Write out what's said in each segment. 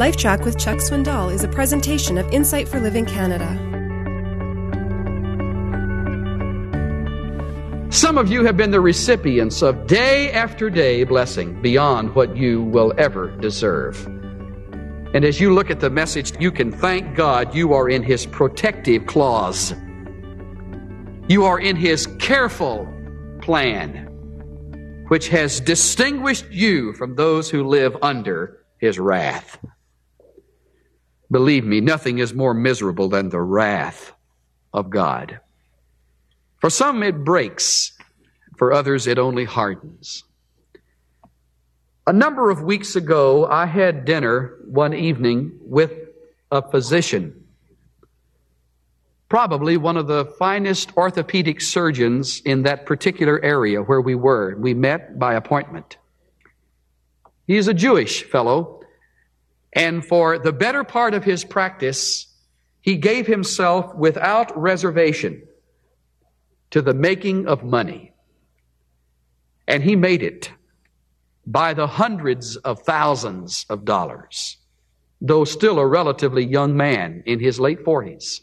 LifeTrac with Chuck Swindoll is a presentation of Insight for Living Canada. Some of you have been the recipients of day after day blessing beyond what you will ever deserve. And as you look at the message, you can thank God you are in His protective clause. You are in His careful plan, which has distinguished you from those who live under His wrath. Believe me, nothing is more miserable than the wrath of God. For some, it breaks. For others, it only hardens. A number of weeks ago, I had dinner one evening with a physician, probably one of the finest orthopedic surgeons in that particular area where we were. We met by appointment. He is a Jewish fellow and for the better part of his practice, he gave himself without reservation to the making of money. And he made it by the hundreds of thousands of dollars, though still a relatively young man in his late 40s.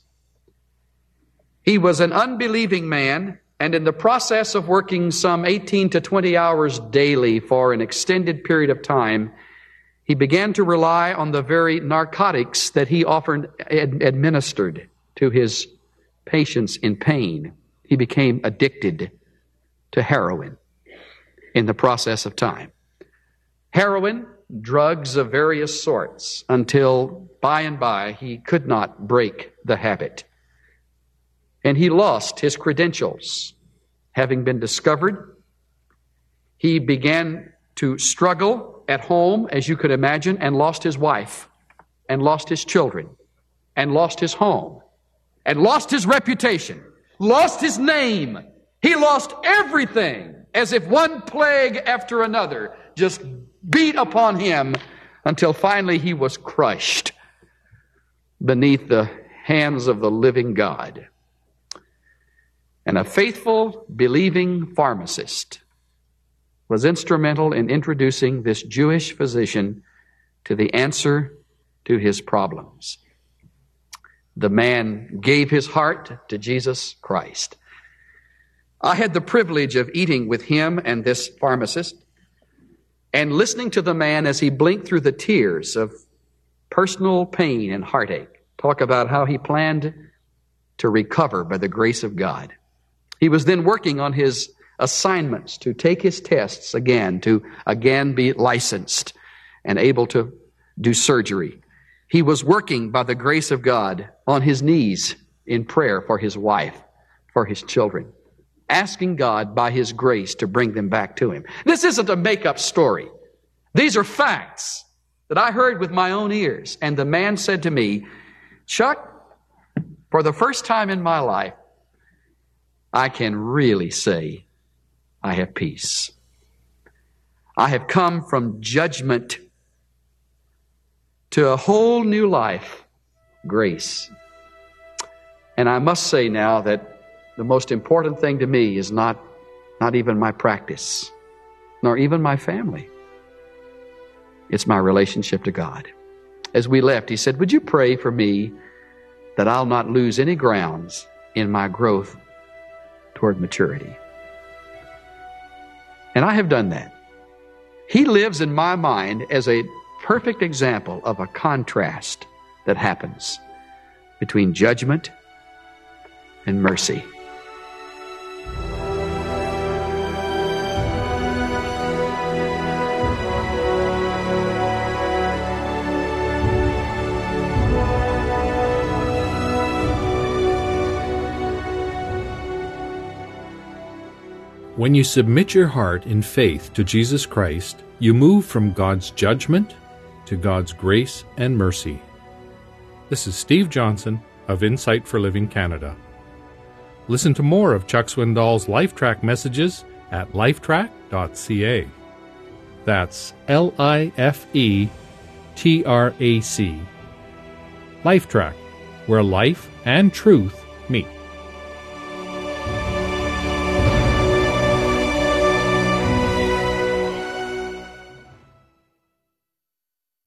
He was an unbelieving man, and in the process of working some 18 to 20 hours daily for an extended period of time, he began to rely on the very narcotics that he often ad- administered to his patients in pain. He became addicted to heroin in the process of time. Heroin, drugs of various sorts, until by and by he could not break the habit. And he lost his credentials. Having been discovered, he began to struggle at home, as you could imagine, and lost his wife, and lost his children, and lost his home, and lost his reputation, lost his name. He lost everything as if one plague after another just beat upon him until finally he was crushed beneath the hands of the living God. And a faithful, believing pharmacist was instrumental in introducing this Jewish physician to the answer to his problems. The man gave his heart to Jesus Christ. I had the privilege of eating with him and this pharmacist and listening to the man as he blinked through the tears of personal pain and heartache, talk about how he planned to recover by the grace of God. He was then working on his assignments to take his tests again, to again be licensed and able to do surgery. He was working by the grace of God on his knees in prayer for his wife, for his children, asking God by his grace to bring them back to him. This isn't a make up story. These are facts that I heard with my own ears. And the man said to me, Chuck, for the first time in my life, I can really say I have peace. I have come from judgment to a whole new life, grace. And I must say now that the most important thing to me is not, not even my practice, nor even my family. It's my relationship to God. As we left, he said, Would you pray for me that I'll not lose any grounds in my growth toward maturity? And I have done that. He lives in my mind as a perfect example of a contrast that happens between judgment and mercy. When you submit your heart in faith to Jesus Christ, you move from God's judgment to God's grace and mercy. This is Steve Johnson of Insight for Living Canada. Listen to more of Chuck Swindoll's LifeTrac messages at lifetrac.ca. That's L I F E T R A C. LifeTrac, where life and truth meet.